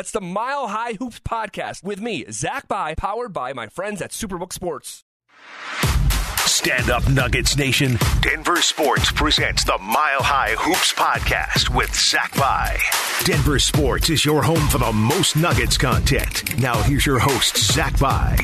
That's the Mile High Hoops podcast with me, Zach Bye, powered by my friends at Superbook Sports. Stand up, Nuggets Nation. Denver Sports presents the Mile High Hoops podcast with Zach Bye. Denver Sports is your home for the most Nuggets content. Now, here's your host, Zach Bye.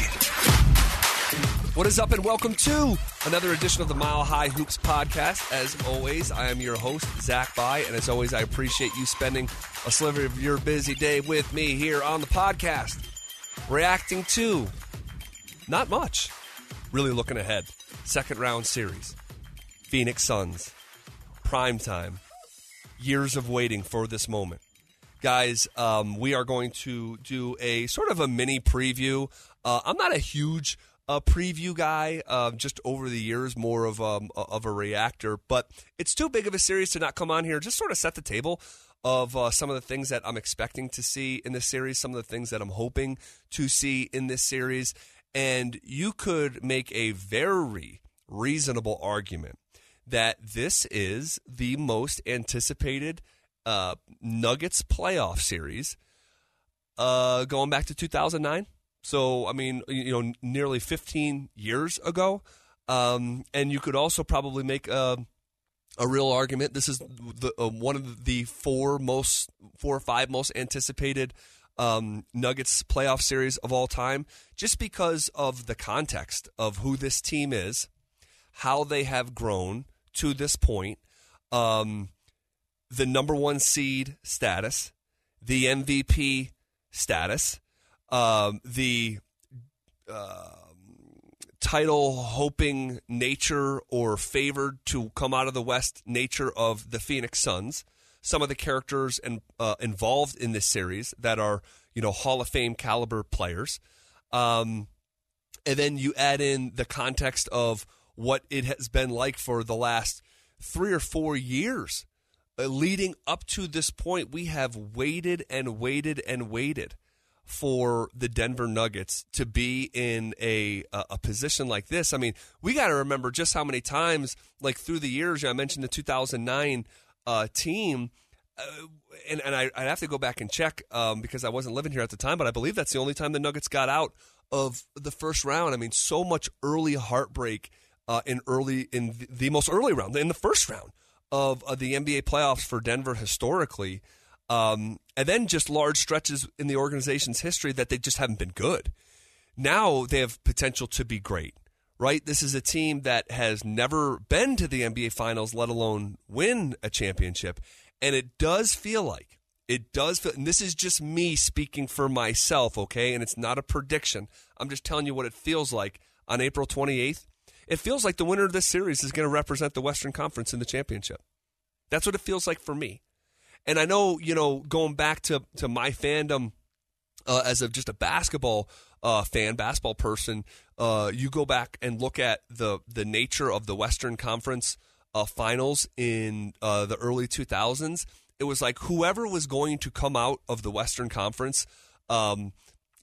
What is up, and welcome to another edition of the Mile High Hoops podcast. As always, I am your host, Zach Bye, and as always, I appreciate you spending a sliver of your busy day with me here on the podcast, reacting to not much, really looking ahead. Second round series, Phoenix Suns, prime time, years of waiting for this moment. Guys, um, we are going to do a sort of a mini preview. Uh, I'm not a huge a preview guy, uh, just over the years, more of um, of a reactor. But it's too big of a series to not come on here. Just sort of set the table of uh, some of the things that I'm expecting to see in this series, some of the things that I'm hoping to see in this series, and you could make a very reasonable argument that this is the most anticipated uh, Nuggets playoff series uh, going back to 2009 so, I mean, you know, nearly 15 years ago. Um, and you could also probably make a, a real argument. This is the, uh, one of the four most, four or five most anticipated um, Nuggets playoff series of all time, just because of the context of who this team is, how they have grown to this point, um, the number one seed status, the MVP status, um, the uh, title hoping nature or favored to come out of the West nature of the Phoenix Suns. Some of the characters and uh, involved in this series that are you know Hall of Fame caliber players, um, and then you add in the context of what it has been like for the last three or four years uh, leading up to this point. We have waited and waited and waited for the Denver Nuggets to be in a a position like this. I mean, we got to remember just how many times, like through the years, I mentioned the 2009 uh, team. Uh, and, and I, would have to go back and check um, because I wasn't living here at the time, but I believe that's the only time the Nuggets got out of the first round. I mean, so much early heartbreak uh, in early in the, most early round, in the first round of, of the NBA playoffs for Denver historically. Um, and then just large stretches in the organization's history that they just haven't been good. Now they have potential to be great, right? This is a team that has never been to the NBA Finals, let alone win a championship. And it does feel like, it does feel, and this is just me speaking for myself, okay? And it's not a prediction. I'm just telling you what it feels like on April 28th. It feels like the winner of this series is going to represent the Western Conference in the championship. That's what it feels like for me. And I know, you know, going back to, to my fandom uh, as of just a basketball uh, fan, basketball person, uh, you go back and look at the the nature of the Western Conference uh, finals in uh, the early 2000s. It was like whoever was going to come out of the Western Conference, um,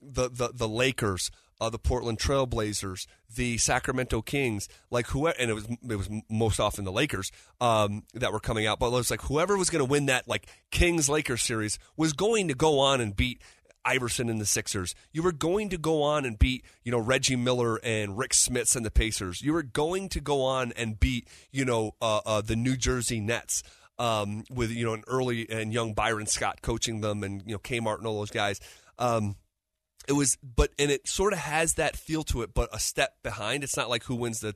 the, the the Lakers, uh, the Portland Trailblazers, the Sacramento Kings, like whoever, and it was it was most often the Lakers um, that were coming out, but it was like whoever was going to win that like Kings Lakers series was going to go on and beat Iverson and the Sixers. You were going to go on and beat, you know, Reggie Miller and Rick Smits and the Pacers. You were going to go on and beat, you know, uh, uh, the New Jersey Nets um, with, you know, an early and young Byron Scott coaching them and, you know, Kmart and all those guys. Um, it was but and it sort of has that feel to it but a step behind. It's not like who wins the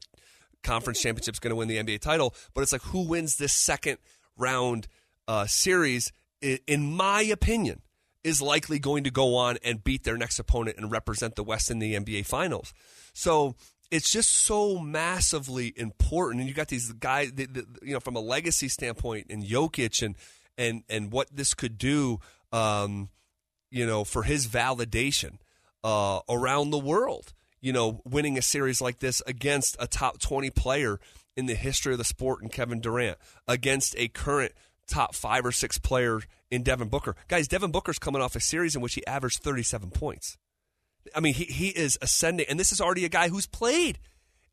conference championship is going to win the nba title but it's like who wins this second round uh, series in my opinion is likely going to go on and beat their next opponent and represent the west in the nba finals. So it's just so massively important and you got these guys the, the, you know from a legacy standpoint and Jokic and and and what this could do um, you know, for his validation uh, around the world. You know, winning a series like this against a top 20 player in the history of the sport in Kevin Durant, against a current top five or six player in Devin Booker. Guys, Devin Booker's coming off a series in which he averaged 37 points. I mean, he, he is ascending, and this is already a guy who's played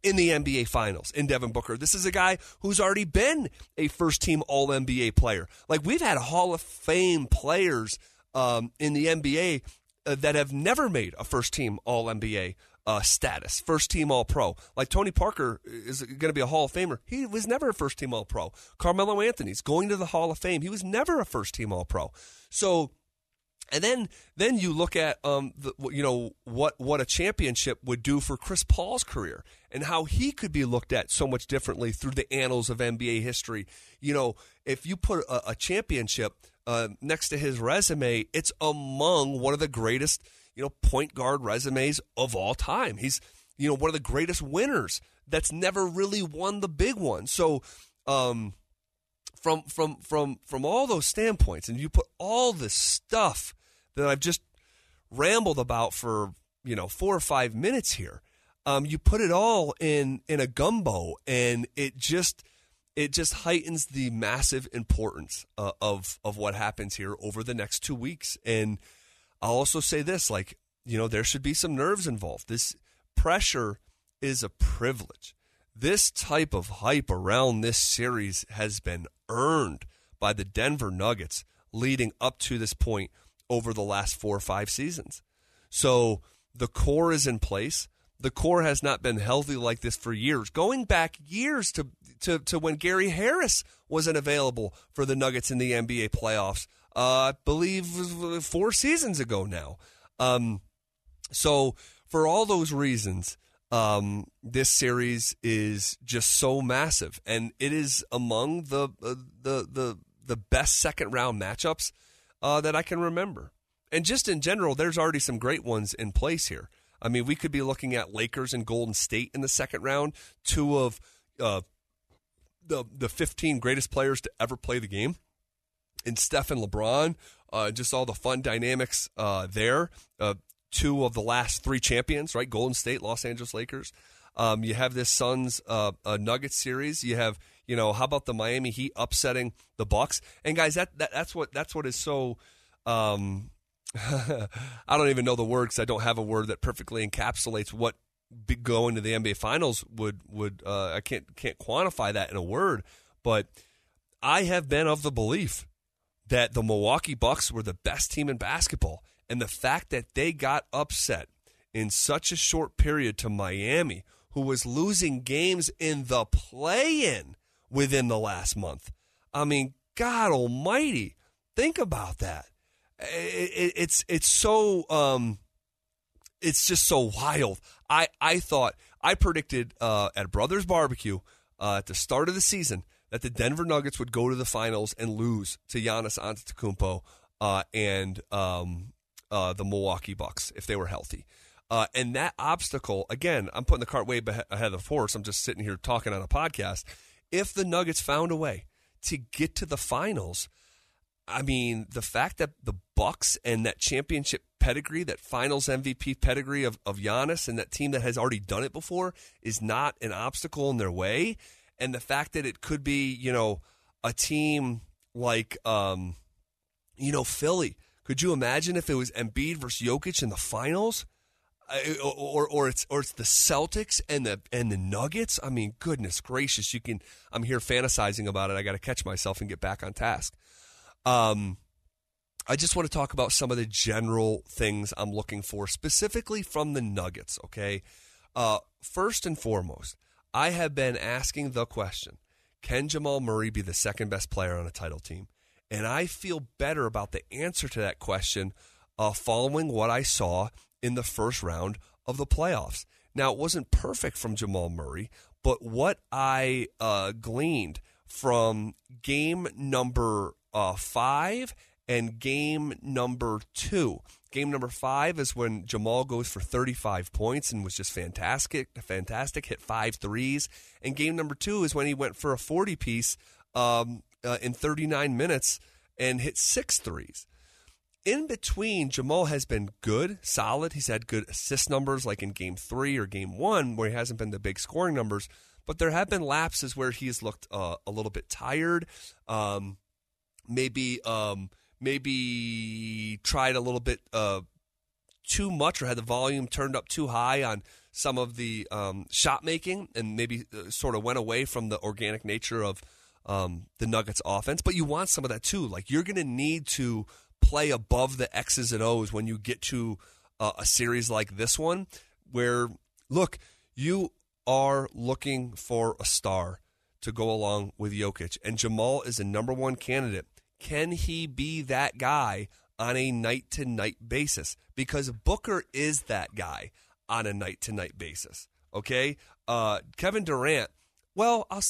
in the NBA Finals in Devin Booker. This is a guy who's already been a first team All NBA player. Like, we've had Hall of Fame players um, in the NBA uh, that have never made a first team All NBA uh, status, first team All Pro. Like Tony Parker is going to be a Hall of Famer. He was never a first team All Pro. Carmelo Anthony's going to the Hall of Fame. He was never a first team All Pro. So, and then then you look at um the, you know what what a championship would do for Chris Paul's career and how he could be looked at so much differently through the annals of NBA history. You know, if you put a, a championship uh, next to his resume, it's among one of the greatest you know, point guard resumes of all time. He's, you know, one of the greatest winners that's never really won the big one. So, um, from from from from all those standpoints, and you put all this stuff that I've just rambled about for you know four or five minutes here, um, you put it all in in a gumbo, and it just it just heightens the massive importance uh, of of what happens here over the next two weeks. And I'll also say this like, you know, there should be some nerves involved. This pressure is a privilege. This type of hype around this series has been earned by the Denver Nuggets leading up to this point over the last four or five seasons. So the core is in place. The core has not been healthy like this for years, going back years to, to, to when Gary Harris wasn't available for the Nuggets in the NBA playoffs uh, I believe four seasons ago now. Um, so for all those reasons, um, this series is just so massive, and it is among the uh, the the the best second round matchups uh, that I can remember. And just in general, there's already some great ones in place here. I mean, we could be looking at Lakers and Golden State in the second round, two of uh, the the 15 greatest players to ever play the game and Steph and LeBron. Uh, just all the fun dynamics uh, there. Uh, two of the last three champions, right? Golden State, Los Angeles Lakers. Um, you have this Suns uh, Nuggets series. You have, you know, how about the Miami Heat upsetting the Bucks? And guys, that, that that's what that's what is so. Um, I don't even know the word because I don't have a word that perfectly encapsulates what going to the NBA Finals would would. Uh, I can't can't quantify that in a word, but I have been of the belief that the Milwaukee Bucks were the best team in basketball. And the fact that they got upset in such a short period to Miami, who was losing games in the play in within the last month. I mean, God almighty, think about that. It's it's so um, it's just so wild. I I thought I predicted uh, at Brothers Barbecue uh, at the start of the season that the Denver Nuggets would go to the finals and lose to Giannis Antetokounmpo uh, and um, uh, the Milwaukee Bucks if they were healthy. Uh, and that obstacle, again, I'm putting the cart way ahead of the horse. I'm just sitting here talking on a podcast. If the Nuggets found a way to get to the finals, I mean, the fact that the Bucks and that championship pedigree, that Finals MVP pedigree of of Giannis, and that team that has already done it before, is not an obstacle in their way and the fact that it could be, you know, a team like, um, you know, Philly. Could you imagine if it was Embiid versus Jokic in the finals? or or it's or it's the Celtics and the and the Nuggets. I mean, goodness gracious, you can. I'm here fantasizing about it. I got to catch myself and get back on task. Um, I just want to talk about some of the general things I'm looking for, specifically from the Nuggets. Okay, uh, first and foremost, I have been asking the question can Jamal Murray be the second best player on a title team? And I feel better about the answer to that question uh, following what I saw in the first round of the playoffs. Now, it wasn't perfect from Jamal Murray, but what I uh, gleaned from game number uh, five and game number two Game number five is when Jamal goes for 35 points and was just fantastic, fantastic, hit five threes. And game number two is when he went for a 40 piece um, uh, in 39 minutes and hit six threes. In between, Jamal has been good, solid. He's had good assist numbers, like in game three or game one, where he hasn't been the big scoring numbers. But there have been lapses where he's looked uh, a little bit tired. Um, maybe. Um, maybe tried a little bit uh, too much or had the volume turned up too high on some of the um, shot making and maybe uh, sort of went away from the organic nature of um, the Nuggets offense. But you want some of that too. Like you're going to need to play above the X's and O's when you get to uh, a series like this one, where look, you are looking for a star to go along with Jokic, and Jamal is a number one candidate. Can he be that guy on a night to night basis? Because Booker is that guy on a night to night basis. Okay, uh, Kevin Durant. Well, uh,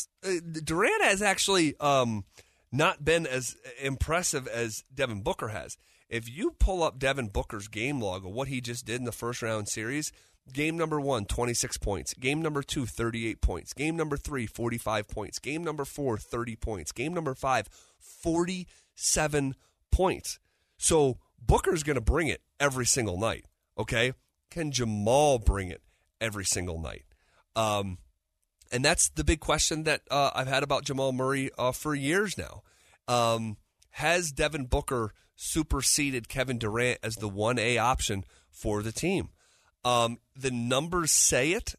Durant has actually um, not been as impressive as Devin Booker has. If you pull up Devin Booker's game log of what he just did in the first round series, game number one, 26 points. Game number two, 38 points. Game number three, 45 points. Game number four, 30 points. Game number five, 47 points. So Booker's going to bring it every single night. Okay. Can Jamal bring it every single night? Um, and that's the big question that uh, I've had about Jamal Murray uh, for years now. Um, has Devin Booker superseded Kevin Durant as the 1A option for the team? Um, the numbers say it.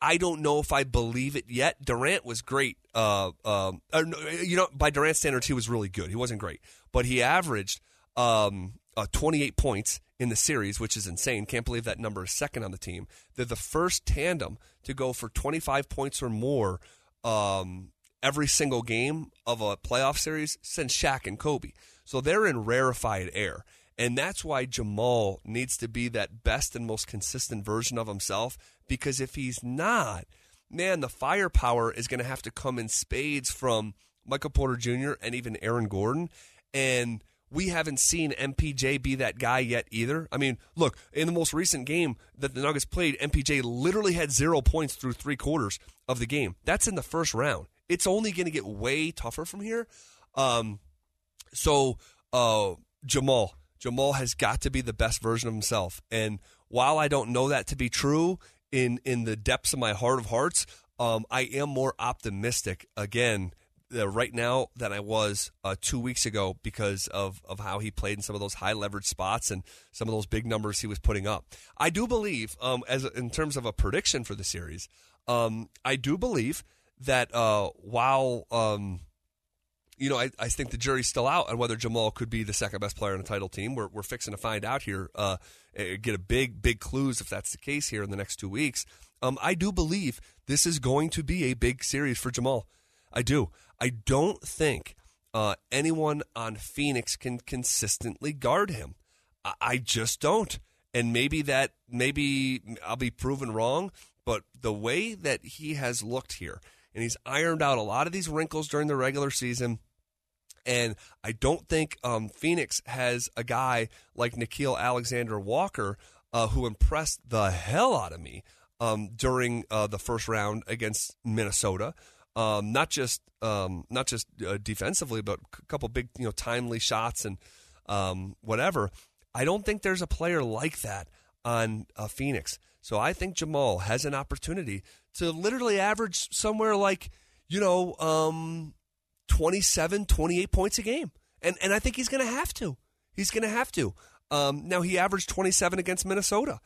I don't know if I believe it yet. Durant was great. Uh, um, you know, by Durant standards, he was really good. He wasn't great, but he averaged um, uh, 28 points in the series, which is insane. Can't believe that number is second on the team. They're the first tandem to go for 25 points or more um, every single game of a playoff series since Shaq and Kobe. So they're in rarefied air. And that's why Jamal needs to be that best and most consistent version of himself. Because if he's not, man, the firepower is going to have to come in spades from Michael Porter Jr. and even Aaron Gordon. And we haven't seen MPJ be that guy yet either. I mean, look, in the most recent game that the Nuggets played, MPJ literally had zero points through three quarters of the game. That's in the first round. It's only going to get way tougher from here. Um, so, uh, Jamal, Jamal has got to be the best version of himself. And while I don't know that to be true in in the depths of my heart of hearts, um, I am more optimistic again uh, right now than I was uh, two weeks ago because of, of how he played in some of those high leverage spots and some of those big numbers he was putting up. I do believe, um, as in terms of a prediction for the series, um, I do believe that uh, while um, you know, I, I, think the jury's still out on whether Jamal could be the second best player on the title team. We're, we're fixing to find out here, uh, eh, get a big, big clues if that's the case here in the next two weeks. Um, I do believe this is going to be a big series for Jamal. I do. I don't think uh, anyone on Phoenix can consistently guard him. I, I just don't. And maybe that, maybe I'll be proven wrong, but the way that he has looked here, and he's ironed out a lot of these wrinkles during the regular season. And I don't think um, Phoenix has a guy like Nickeil Alexander Walker uh, who impressed the hell out of me um, during uh, the first round against Minnesota. Um, not just um, not just uh, defensively, but a couple big you know timely shots and um, whatever. I don't think there's a player like that on uh, Phoenix. So I think Jamal has an opportunity to literally average somewhere like you know um, 27, 28 points a game, and and I think he's going to have to. He's going to have to. Um, now he averaged 27 against Minnesota.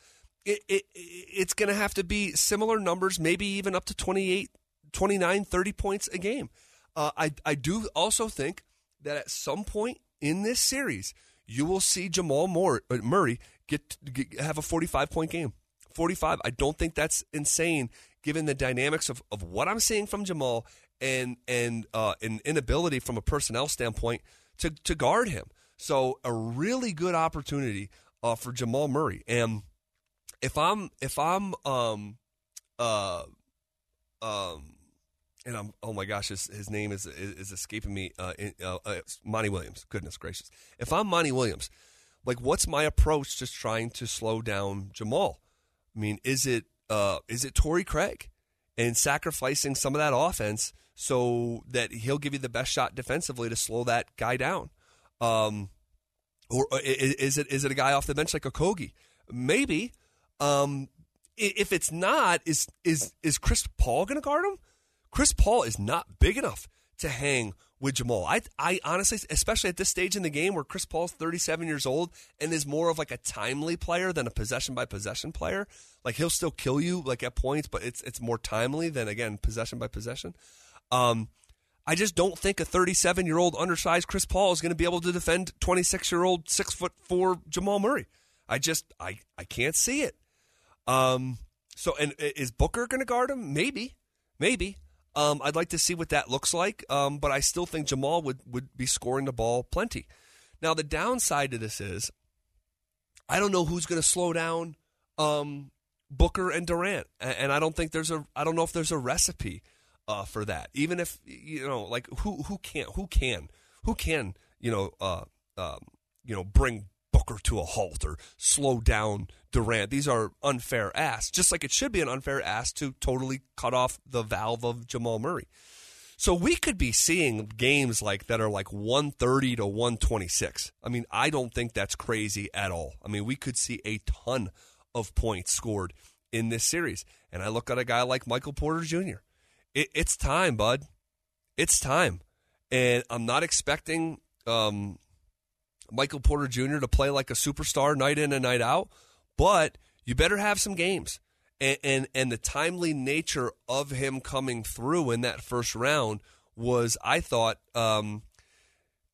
It, it, it's going to have to be similar numbers, maybe even up to 28 29, 30 points a game. Uh, I, I do also think that at some point in this series, you will see Jamal uh, Murray get, get have a 45 point game. 45. I don't think that's insane given the dynamics of, of what I'm seeing from Jamal and and uh, an inability from a personnel standpoint to, to guard him. So a really good opportunity uh, for Jamal Murray. And if I'm if I'm um uh um and I'm oh my gosh, his, his name is, is, is escaping me. Uh, uh, uh, Monty Williams. Goodness gracious! If I'm Monty Williams, like, what's my approach to trying to slow down Jamal? I mean, is it uh, is it Torrey Craig and sacrificing some of that offense so that he'll give you the best shot defensively to slow that guy down? Um, or uh, is it is it a guy off the bench like Okogie? Maybe. Um, if it's not, is is is Chris Paul going to guard him? Chris Paul is not big enough to hang with Jamal. I, I honestly, especially at this stage in the game where Chris Paul's 37 years old and is more of like a timely player than a possession by possession player. Like he'll still kill you like at points, but it's it's more timely than again possession by possession. Um, I just don't think a 37 year old undersized Chris Paul is going to be able to defend 26 year old six foot four Jamal Murray. I just I I can't see it. Um. So and is Booker going to guard him? Maybe, maybe. Um. I'd like to see what that looks like. Um. But I still think Jamal would would be scoring the ball plenty. Now the downside to this is, I don't know who's going to slow down. Um. Booker and Durant, and I don't think there's a I don't know if there's a recipe uh, for that. Even if you know, like who who can who can who can you know uh, um, you know bring Booker to a halt or slow down Durant. These are unfair asks, just like it should be an unfair ask to totally cut off the valve of Jamal Murray. So we could be seeing games like that are like 130 to 126. I mean, I don't think that's crazy at all. I mean, we could see a ton of points scored in this series. And I look at a guy like Michael Porter Jr it, it's time, bud. It's time. And I'm not expecting um, Michael Porter Jr. to play like a superstar night in and night out, but you better have some games. And, and, and the timely nature of him coming through in that first round was, I thought, um,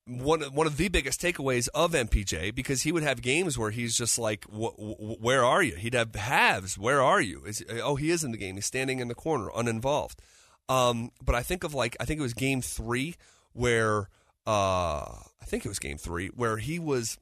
one one of the biggest takeaways of MPJ because he would have games where he's just like, "Where are you?" He'd have halves. Where are you? Is, oh, he is in the game. He's standing in the corner, uninvolved. Um, but I think of like I think it was game three where uh, I think it was game three where he was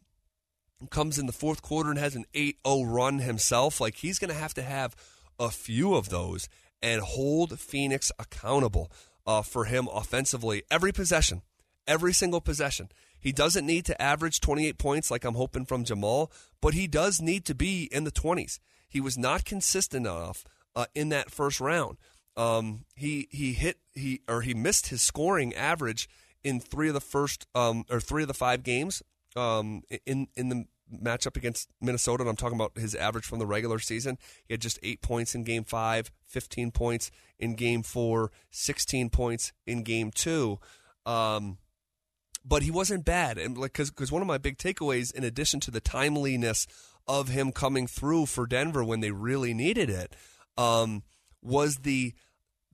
comes in the fourth quarter and has an 8-0 run himself. Like he's going to have to have a few of those and hold Phoenix accountable uh, for him offensively every possession, every single possession. He doesn't need to average 28 points like I'm hoping from Jamal, but he does need to be in the 20s. He was not consistent enough uh, in that first round. Um, he he hit he or he missed his scoring average in three of the first um, or three of the five games um, in in the matchup against Minnesota. And I'm talking about his average from the regular season. He had just eight points in game five, 15 points in game four, 16 points in game two. Um, but he wasn't bad, and like because one of my big takeaways, in addition to the timeliness of him coming through for Denver when they really needed it, um, was the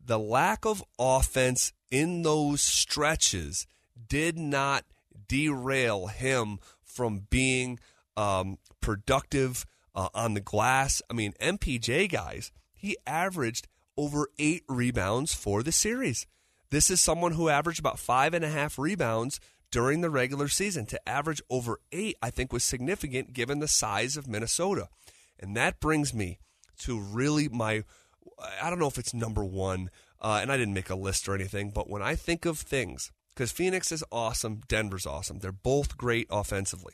the lack of offense in those stretches did not derail him from being um, productive uh, on the glass. I mean, MPJ guys, he averaged over eight rebounds for the series. This is someone who averaged about five and a half rebounds during the regular season. To average over eight, I think was significant given the size of Minnesota. And that brings me to really my, I don't know if it's number one uh, and I didn't make a list or anything, but when I think of things, because Phoenix is awesome, Denver's awesome. They're both great offensively.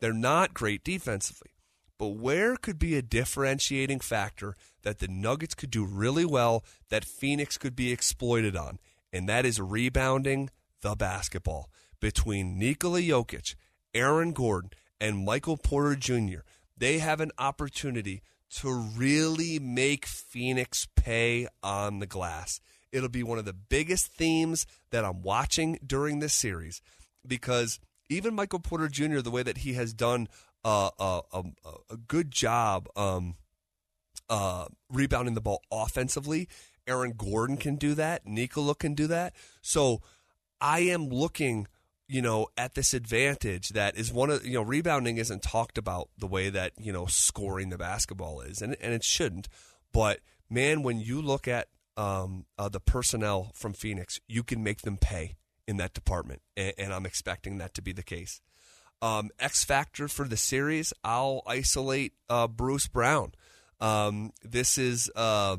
They're not great defensively. But where could be a differentiating factor that the Nuggets could do really well that Phoenix could be exploited on? And that is rebounding the basketball between Nikola Jokic, Aaron Gordon, and Michael Porter Jr. They have an opportunity to really make Phoenix pay on the glass. It'll be one of the biggest themes that I'm watching during this series because even Michael Porter Jr., the way that he has done a, a, a good job um, uh, rebounding the ball offensively, Aaron Gordon can do that. Nikola can do that. So I am looking you know, at this advantage that is one of you know, rebounding isn't talked about the way that you know scoring the basketball is, and and it shouldn't. But man, when you look at um, uh, the personnel from Phoenix, you can make them pay in that department, and, and I'm expecting that to be the case. Um, X factor for the series, I'll isolate uh, Bruce Brown. Um, this is uh,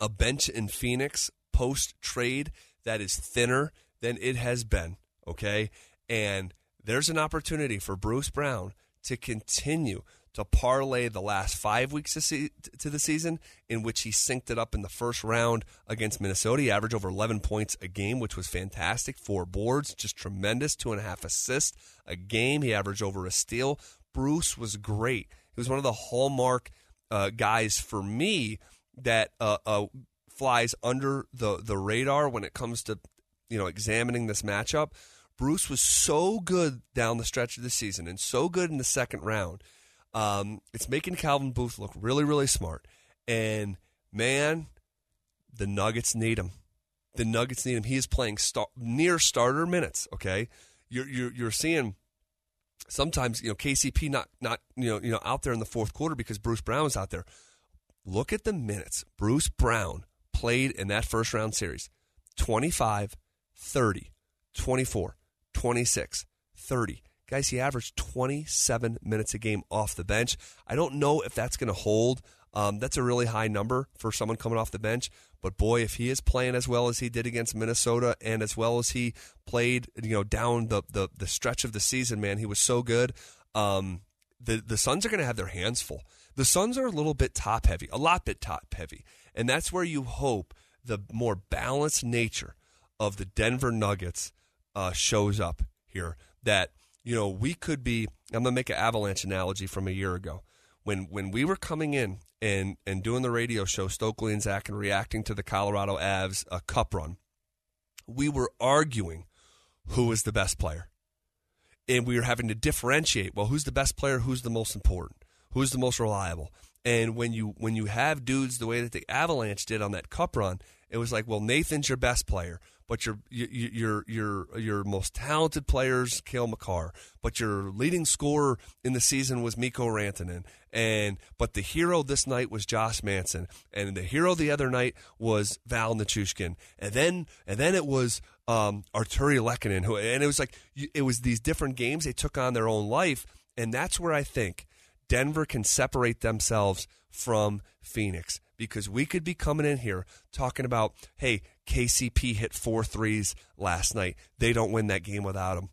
a bench in Phoenix post trade that is thinner than it has been okay? And there's an opportunity for Bruce Brown to continue to parlay the last five weeks to the season, in which he synced it up in the first round against Minnesota. He averaged over 11 points a game, which was fantastic. Four boards, just tremendous. Two and a half assists a game. He averaged over a steal. Bruce was great. He was one of the hallmark uh, guys for me that uh, uh, flies under the, the radar when it comes to you know examining this matchup Bruce was so good down the stretch of the season and so good in the second round. Um, it's making Calvin Booth look really, really smart. And man, the Nuggets need him. the Nuggets need him. He is playing star- near starter minutes. Okay, you're you're, you're seeing sometimes you know KCP not not you know you know out there in the fourth quarter because Bruce Brown is out there. Look at the minutes Bruce Brown played in that first round series 25, 30, 24, 26, 30. Guys, he averaged 27 minutes a game off the bench. I don't know if that's going to hold. Um, that's a really high number for someone coming off the bench. But boy, if he is playing as well as he did against Minnesota and as well as he played, you know, down the the, the stretch of the season, man, he was so good. Um, the the Suns are going to have their hands full. The Suns are a little bit top heavy, a lot bit top heavy, and that's where you hope the more balanced nature of the Denver Nuggets uh, shows up here. That you know we could be. I'm gonna make an Avalanche analogy from a year ago when when we were coming in and and doing the radio show, Stokley and Zach, and reacting to the Colorado Avs uh, Cup run. We were arguing who was the best player, and we were having to differentiate. Well, who's the best player? Who's the most important? Who's the most reliable? And when you when you have dudes the way that the Avalanche did on that Cup run, it was like, well, Nathan's your best player but your your your your most talented players, Cale Makar, but your leading scorer in the season was Mikko Rantanen, and but the hero this night was Josh Manson, and the hero the other night was Val Nichushkin, and then and then it was um, Artturi Lehkonen, who and it was like it was these different games they took on their own life, and that's where I think Denver can separate themselves from Phoenix because we could be coming in here talking about, hey, KCP hit four threes last night. They don't win that game without him.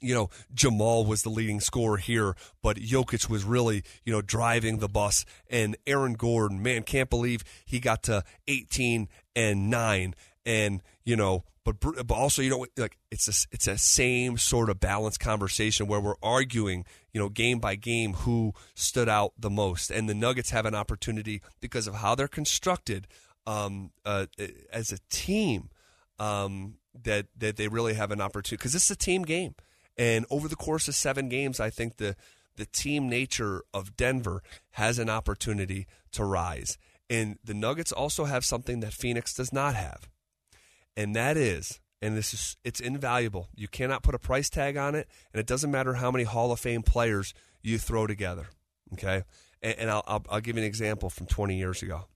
You know, Jamal was the leading scorer here, but Jokic was really, you know, driving the bus. And Aaron Gordon, man, can't believe he got to 18 and 9. And, you know, but, but also, you know, like it's a, it's a same sort of balanced conversation where we're arguing, you know, game by game who stood out the most. And the Nuggets have an opportunity because of how they're constructed um, uh, as a team um, that that they really have an opportunity because this is a team game, and over the course of seven games, I think the the team nature of Denver has an opportunity to rise, and the Nuggets also have something that Phoenix does not have, and that is. And this is it's invaluable. You cannot put a price tag on it, and it doesn't matter how many Hall of Fame players you throw together. Okay, and, and I'll, I'll, I'll give you an example from 20 years ago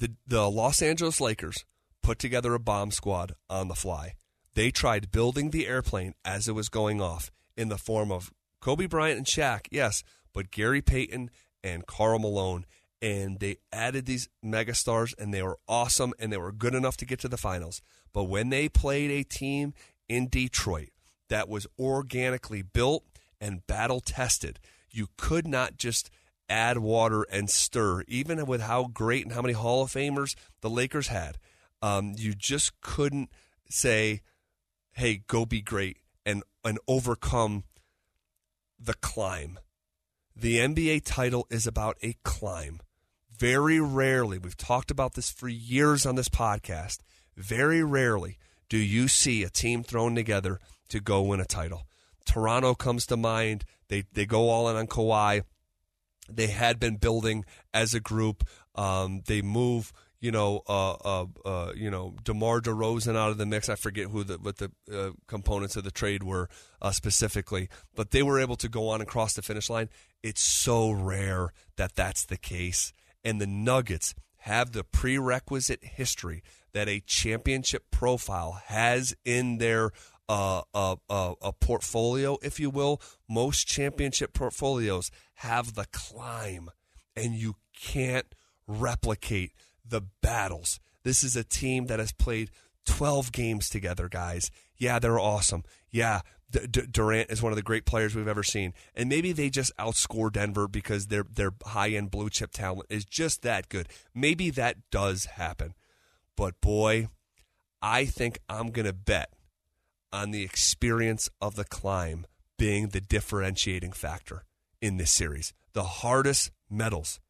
the, the Los Angeles Lakers put together a bomb squad on the fly. They tried building the airplane as it was going off in the form of Kobe Bryant and Shaq, yes, but Gary Payton and Karl Malone. And they added these megastars, and they were awesome, and they were good enough to get to the finals. But when they played a team in Detroit that was organically built and battle tested, you could not just add water and stir, even with how great and how many Hall of Famers the Lakers had. Um, you just couldn't say, "Hey, go be great," and and overcome the climb. The NBA title is about a climb. Very rarely, we've talked about this for years on this podcast. Very rarely do you see a team thrown together to go win a title. Toronto comes to mind. They they go all in on Kawhi they had been building as a group. Um, they move, you know, uh, uh, uh, you know, Demar Derozan out of the mix. I forget who the what the uh, components of the trade were uh, specifically, but they were able to go on and cross the finish line. It's so rare that that's the case, and the Nuggets have the prerequisite history that a championship profile has in their uh, a, a, a, portfolio, if you will. Most championship portfolios have the climb, and you can't replicate the battles. This is a team that has played 12 games together, guys. Yeah, they're awesome. Yeah, D- D- Durant is one of the great players we've ever seen, and maybe they just outscore Denver because their their high end blue chip talent is just that good. Maybe that does happen, but boy, I think I'm gonna bet on the experience of the climb being the differentiating factor in this series. The hardest metals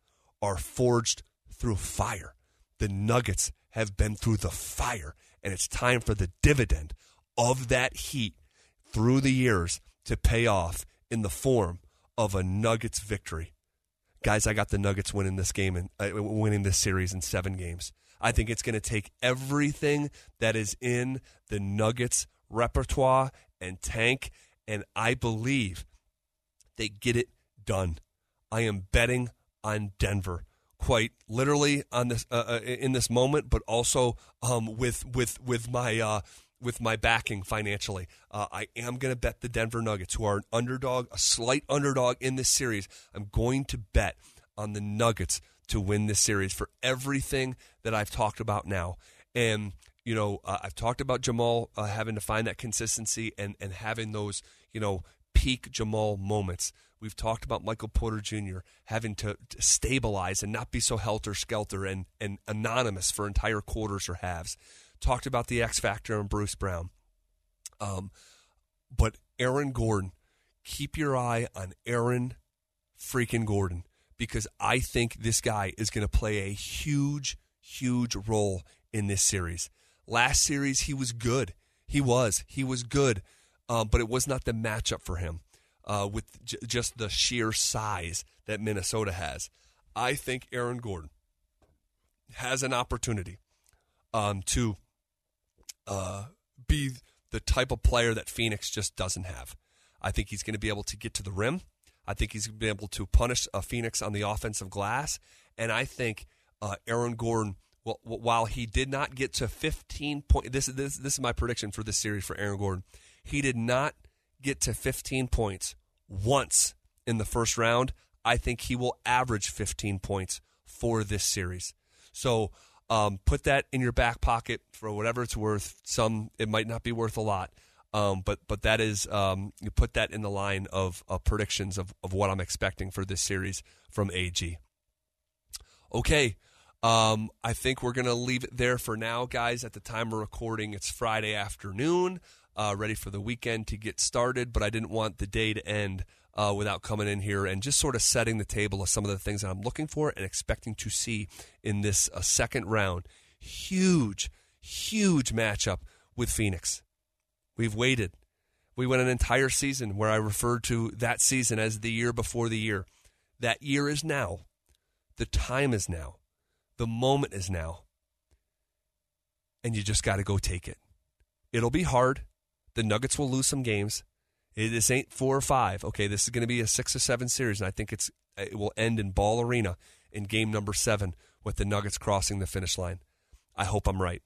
are forged through fire. The Nuggets have been through the fire, and it's time for the dividend of that heat through the years to pay off in the form of a Nuggets victory. Guys, I got the Nuggets winning this game and uh, winning this series in seven games. I think it's going to take everything that is in the Nuggets repertoire and tank, and I believe they get it done. I am betting on Denver quite literally on this uh, uh in this moment, but also um, with with with my uh, with my backing financially. Uh, I am going to bet the Denver Nuggets, who are an underdog, a slight underdog in this series. I'm going to bet on the Nuggets to win this series for everything that I've talked about now. And you know, uh, I've talked about Jamal uh, having to find that consistency and and having those you know peak Jamal moments. We've talked about Michael Porter Jr. having to, to stabilize and not be so helter skelter and, and anonymous for entire quarters or halves. Talked about the X factor and Bruce Brown. Um, but Aaron Gordon, keep your eye on Aaron freaking Gordon because I think this guy is going to play a huge, huge role in this series. Last series, he was good. He was. He was good. Um, but it was not the matchup for him uh, with j- just the sheer size that Minnesota has. I think Aaron Gordon has an opportunity um, to uh, be the type of player that Phoenix just doesn't have. I think he's going to be able to get to the rim. I think he's going to be able to punish a Phoenix on the offensive glass. And I think uh, Aaron Gordon, well, while he did not get to 15 points, this, this, this is my prediction for this series for Aaron Gordon. He did not get to 15 points once in the first round. I think he will average 15 points for this series. So um, put that in your back pocket for whatever it's worth. Some it might not be worth a lot, um, but but that is um, you put that in the line of, of predictions of, of what I'm expecting for this series from AG. Okay, um, I think we're gonna leave it there for now, guys. At the time of recording, it's Friday afternoon, uh, ready for the weekend to get started. But I didn't want the day to end uh, without coming in here and just sort of setting the table of some of the things that I'm looking for and expecting to see in this uh, second round. Huge, huge matchup with Phoenix. We've waited. We went an entire season where I referred to that season as the year before the year. That year is now. The time is now. The moment is now. And you just got to go take it. It'll be hard. The Nuggets will lose some games. This ain't four or five. Okay, this is going to be a six or seven series, and I think it's it will end in Ball Arena in game number seven with the Nuggets crossing the finish line. I hope I'm right.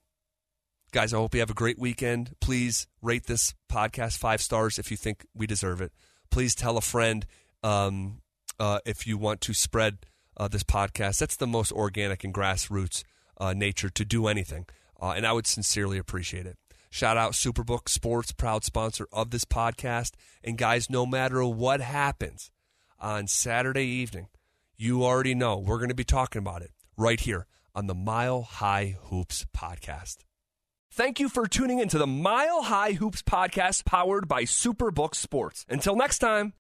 Guys, I hope you have a great weekend. Please rate this podcast five stars if you think we deserve it. Please tell a friend um, uh, if you want to spread uh, this podcast. That's the most organic and grassroots uh, nature to do anything, uh, and I would sincerely appreciate it. Shout out Superbook Sports, proud sponsor of this podcast. And guys, no matter what happens on Saturday evening, you already know we're going to be talking about it right here on the Mile High Hoops podcast. Thank you for tuning into the Mile High Hoops podcast powered by Superbook Sports. Until next time.